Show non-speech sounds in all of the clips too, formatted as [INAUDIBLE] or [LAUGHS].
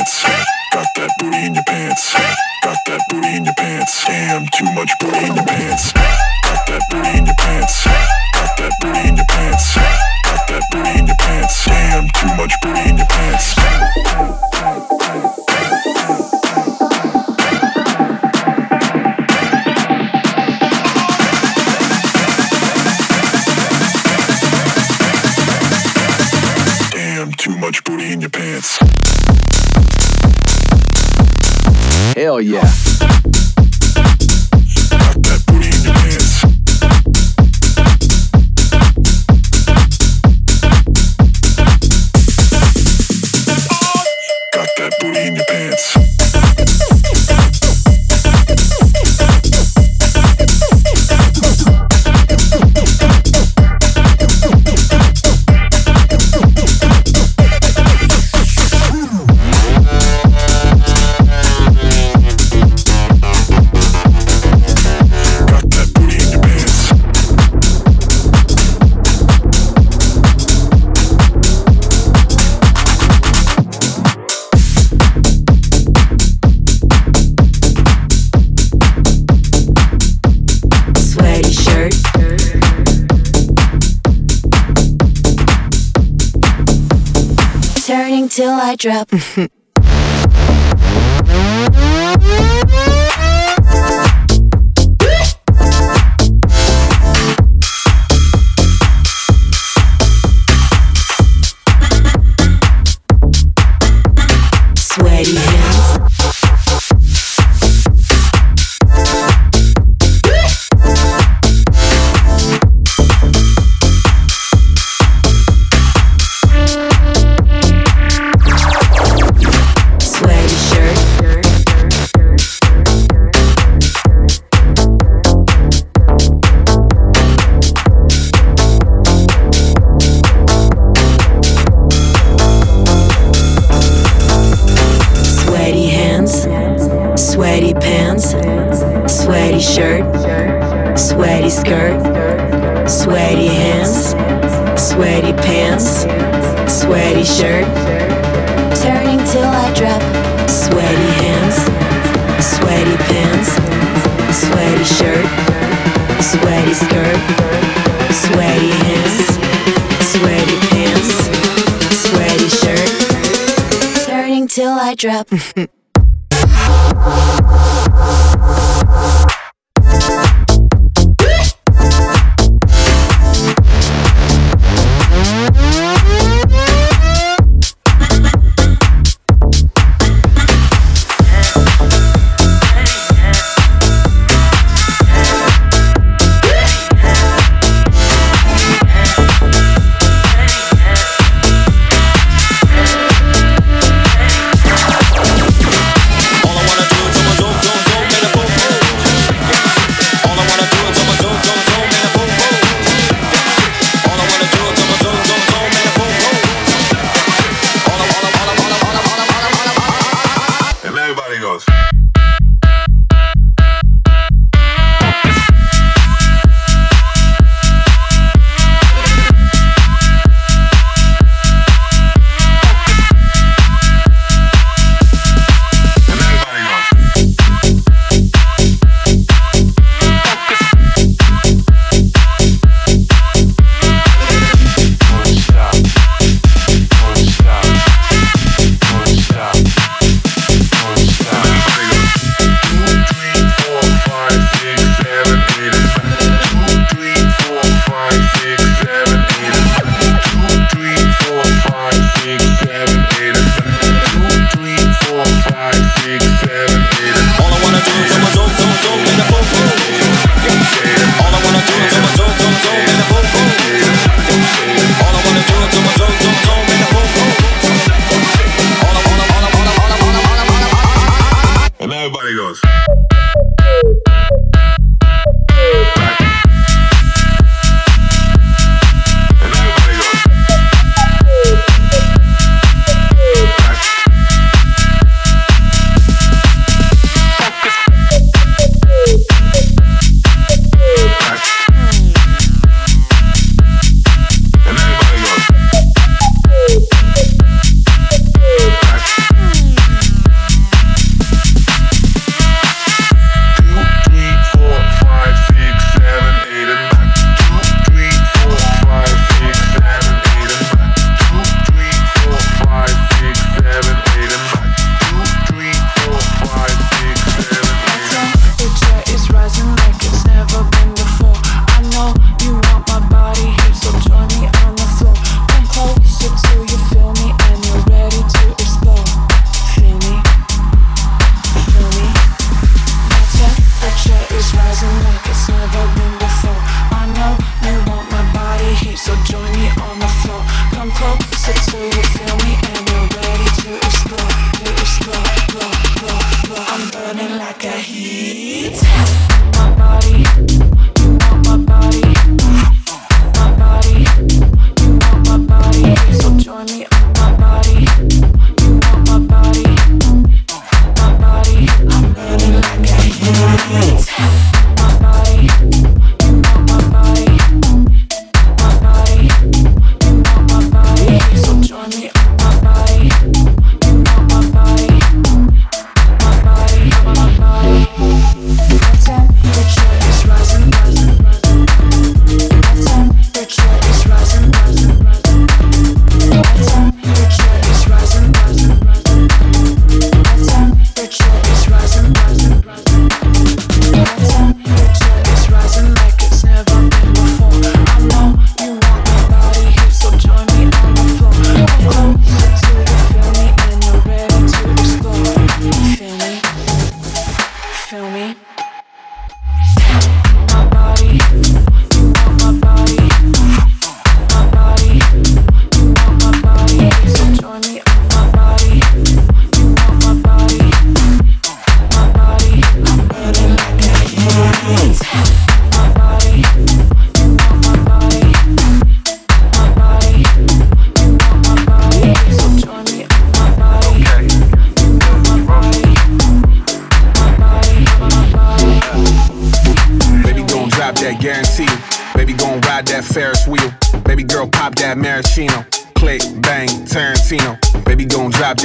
pants. Got that booty in your pants. Got that booty in your pants. Damn, too much booty in your pants. Got that booty in your pants. until I drop. [LAUGHS] I drop. [LAUGHS]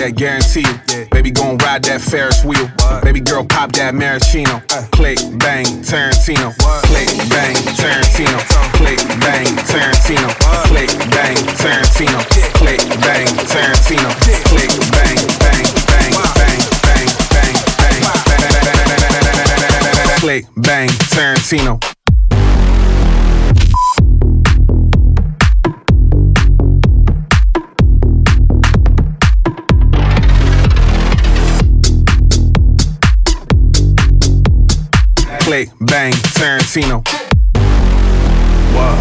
that guarantee you. Yeah. Baby, gon' ride that Ferris wheel. What? Baby girl, pop that maraschino. Uh. Click, bang, Tarantino. What? Click, bang, Tarantino. Click, bang, Tarantino. What? Click, bang, Tarantino. Click, bang, Tarantino. Click, bang bang, bang, bang, bang, bang, bang, bang. Click, bang, Tarantino. Click, bang, Tarantino. Whoa.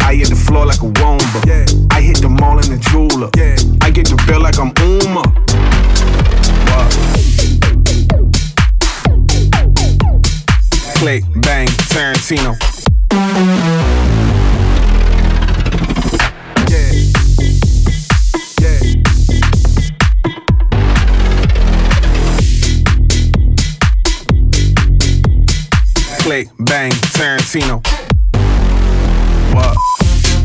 I hit the floor like a womba. Yeah. I hit the mall in the jeweler. Yeah. I get the bill like I'm Uma. Whoa. Click, bang, Tarantino. Bang, Tarantino. What?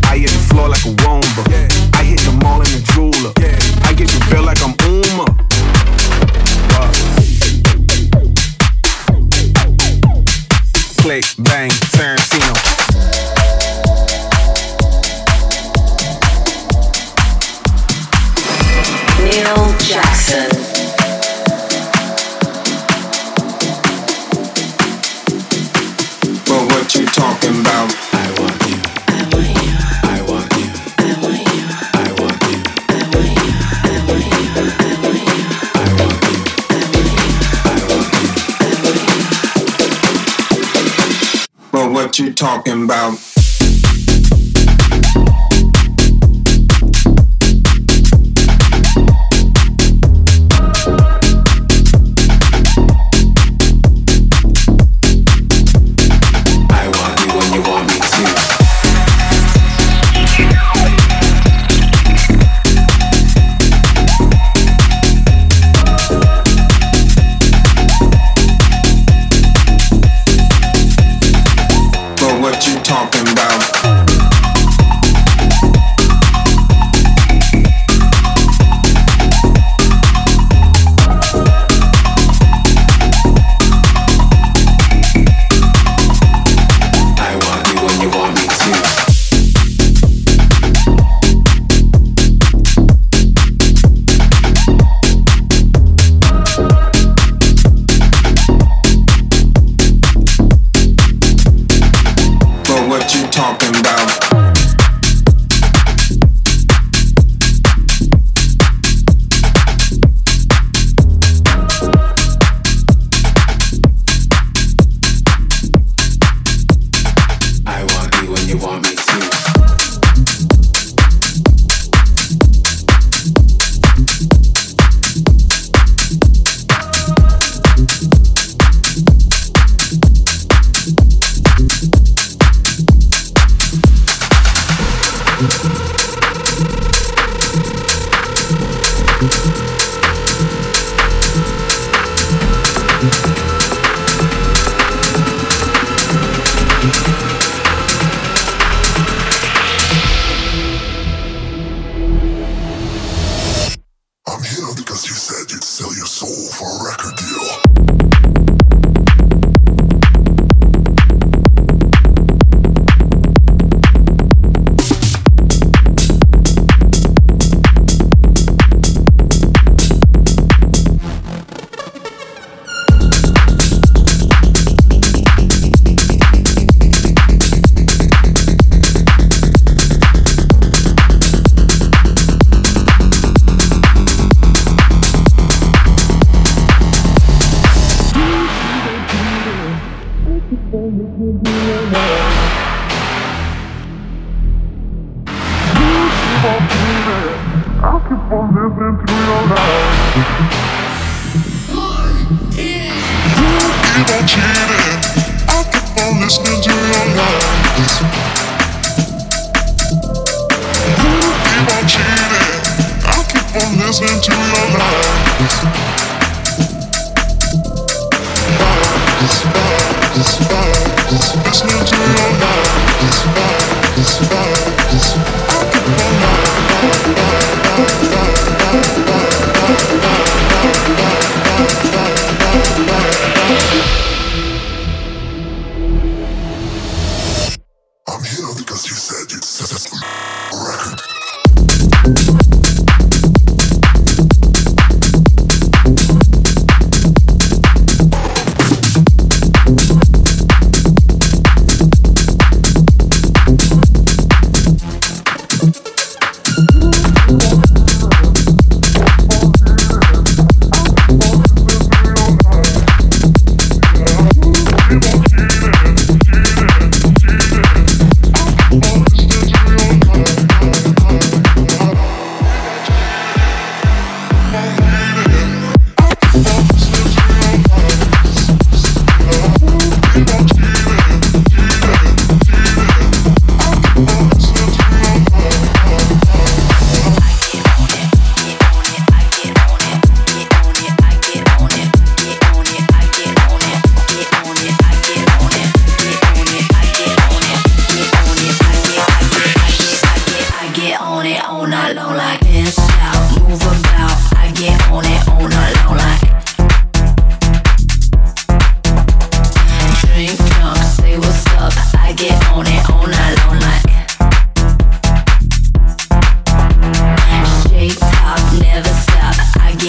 I hit the floor like a womba. Yeah. I hit the mall in the jeweler. Yeah. I get the bill like I'm Uma. What? Click, bang, Tarantino. Neil Jackson. you're talking about.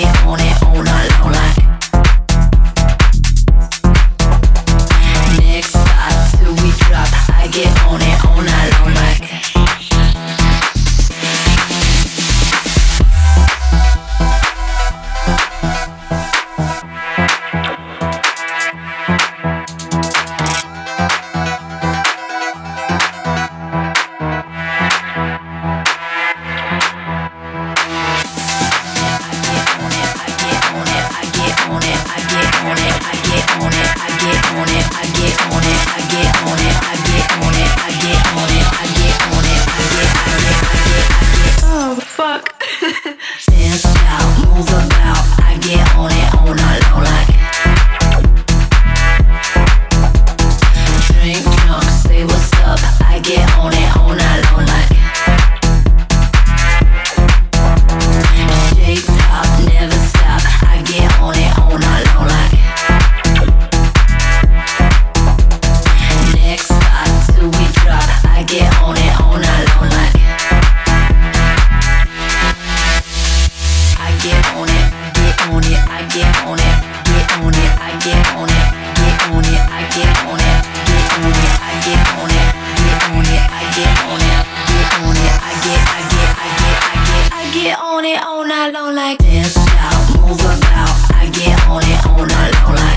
día, una get on it all night long like this. Now move about, I get on it all night long like.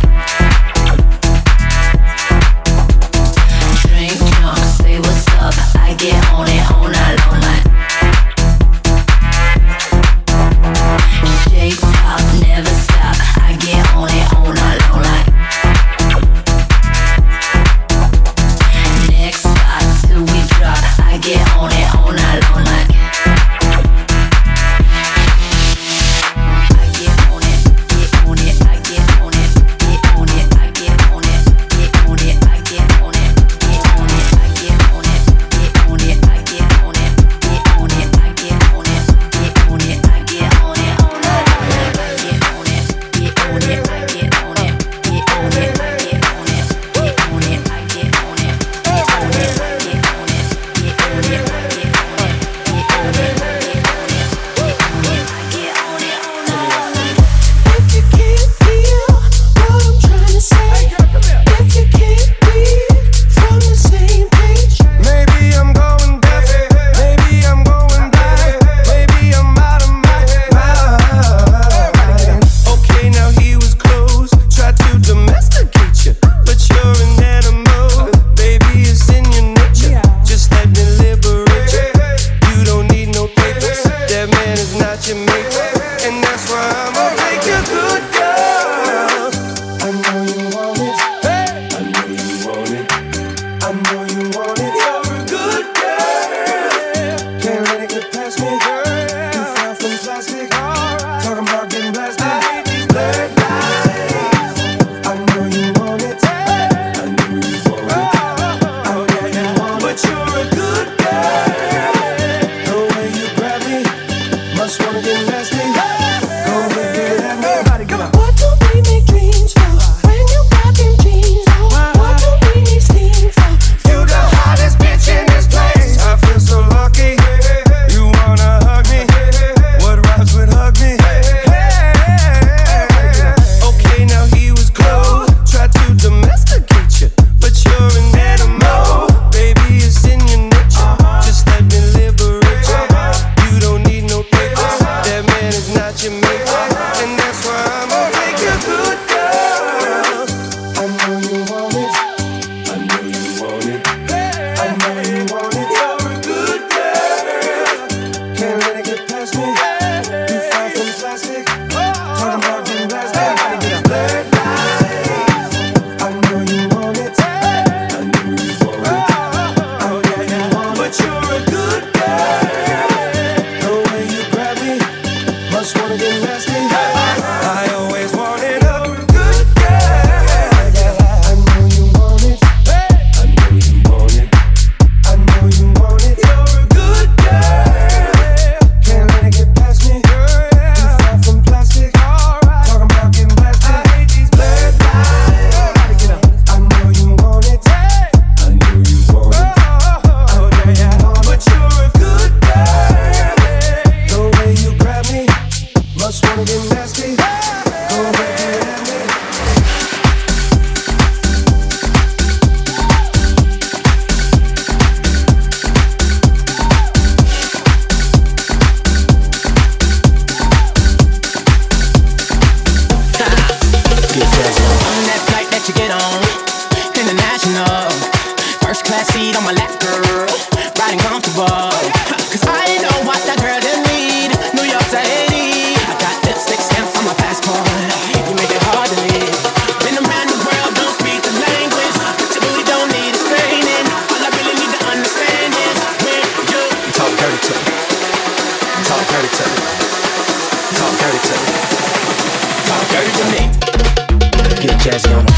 Talking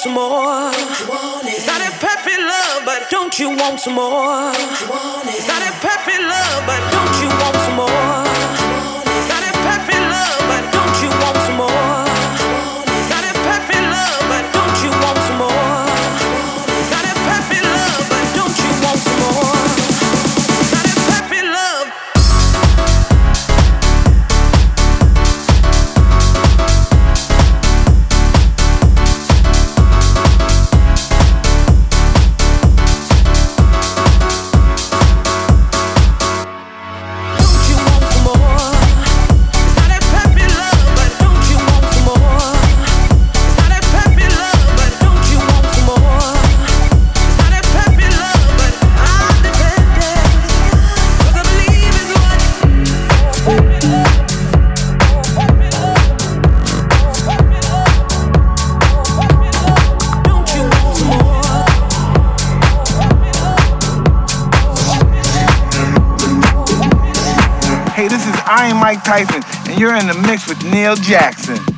some more. It's not a perfect Mike Tyson, and you're in the mix with Neil Jackson.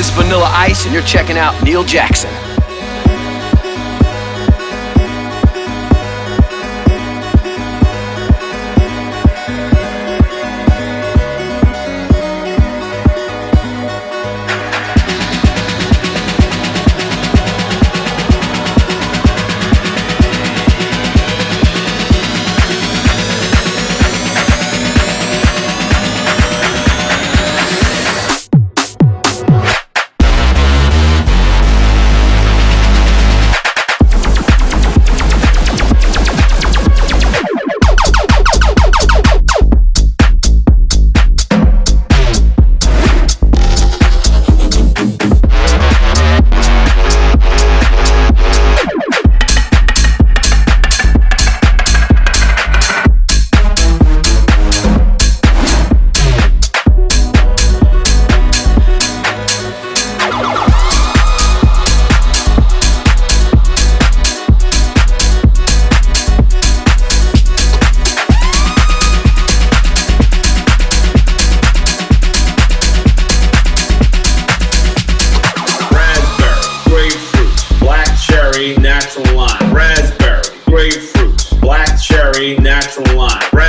This is Vanilla Ice, and you're checking out Neil Jackson. from the.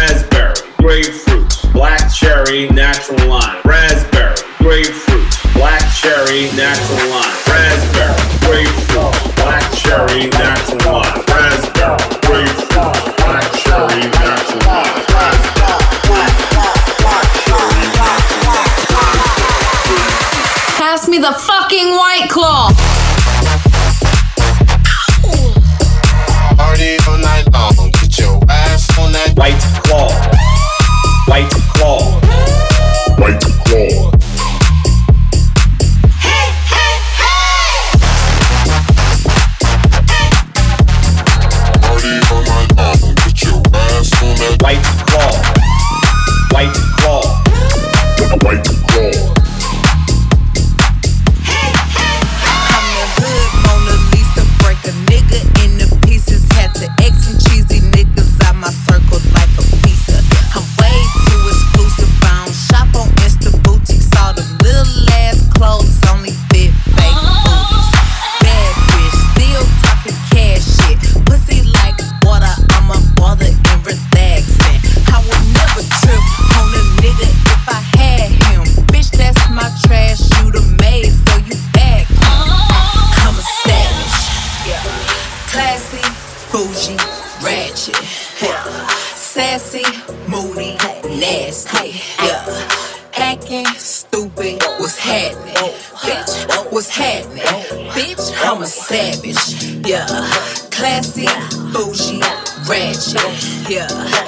ratchet. Yeah.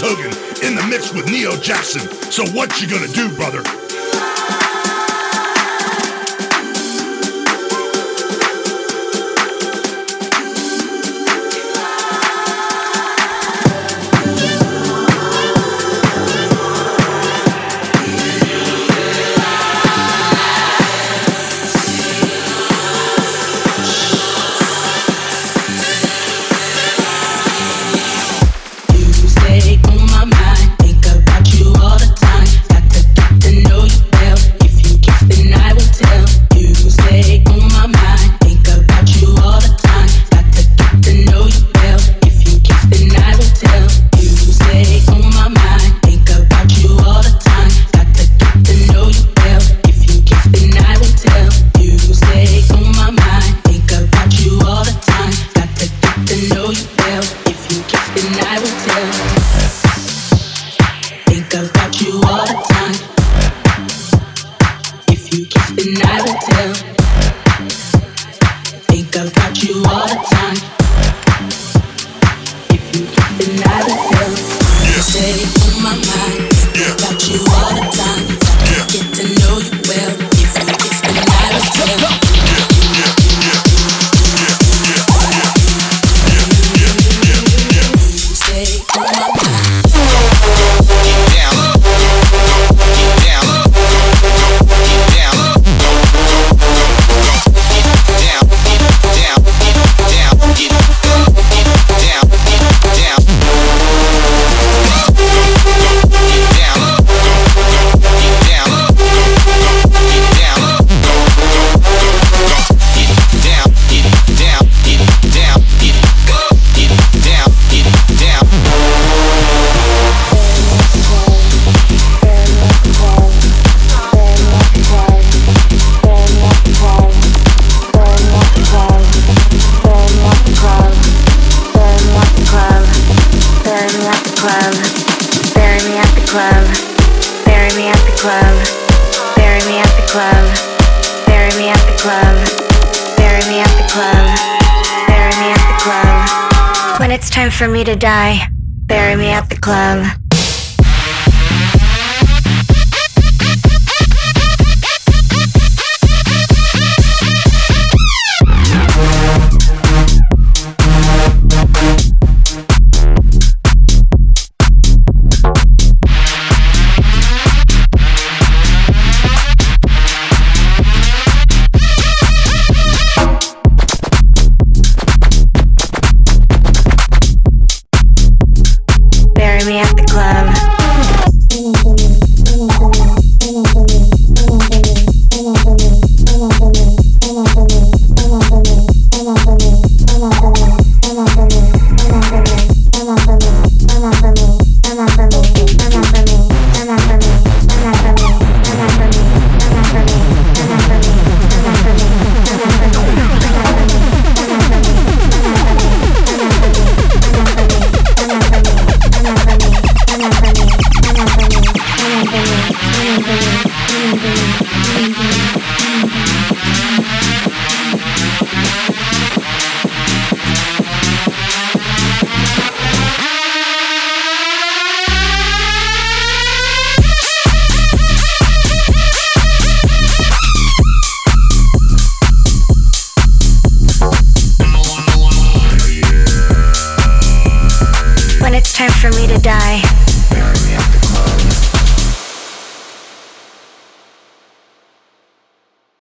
Hogan in the mix with Neo Jackson. So what you gonna do, brother? Me to die, bury me at the club.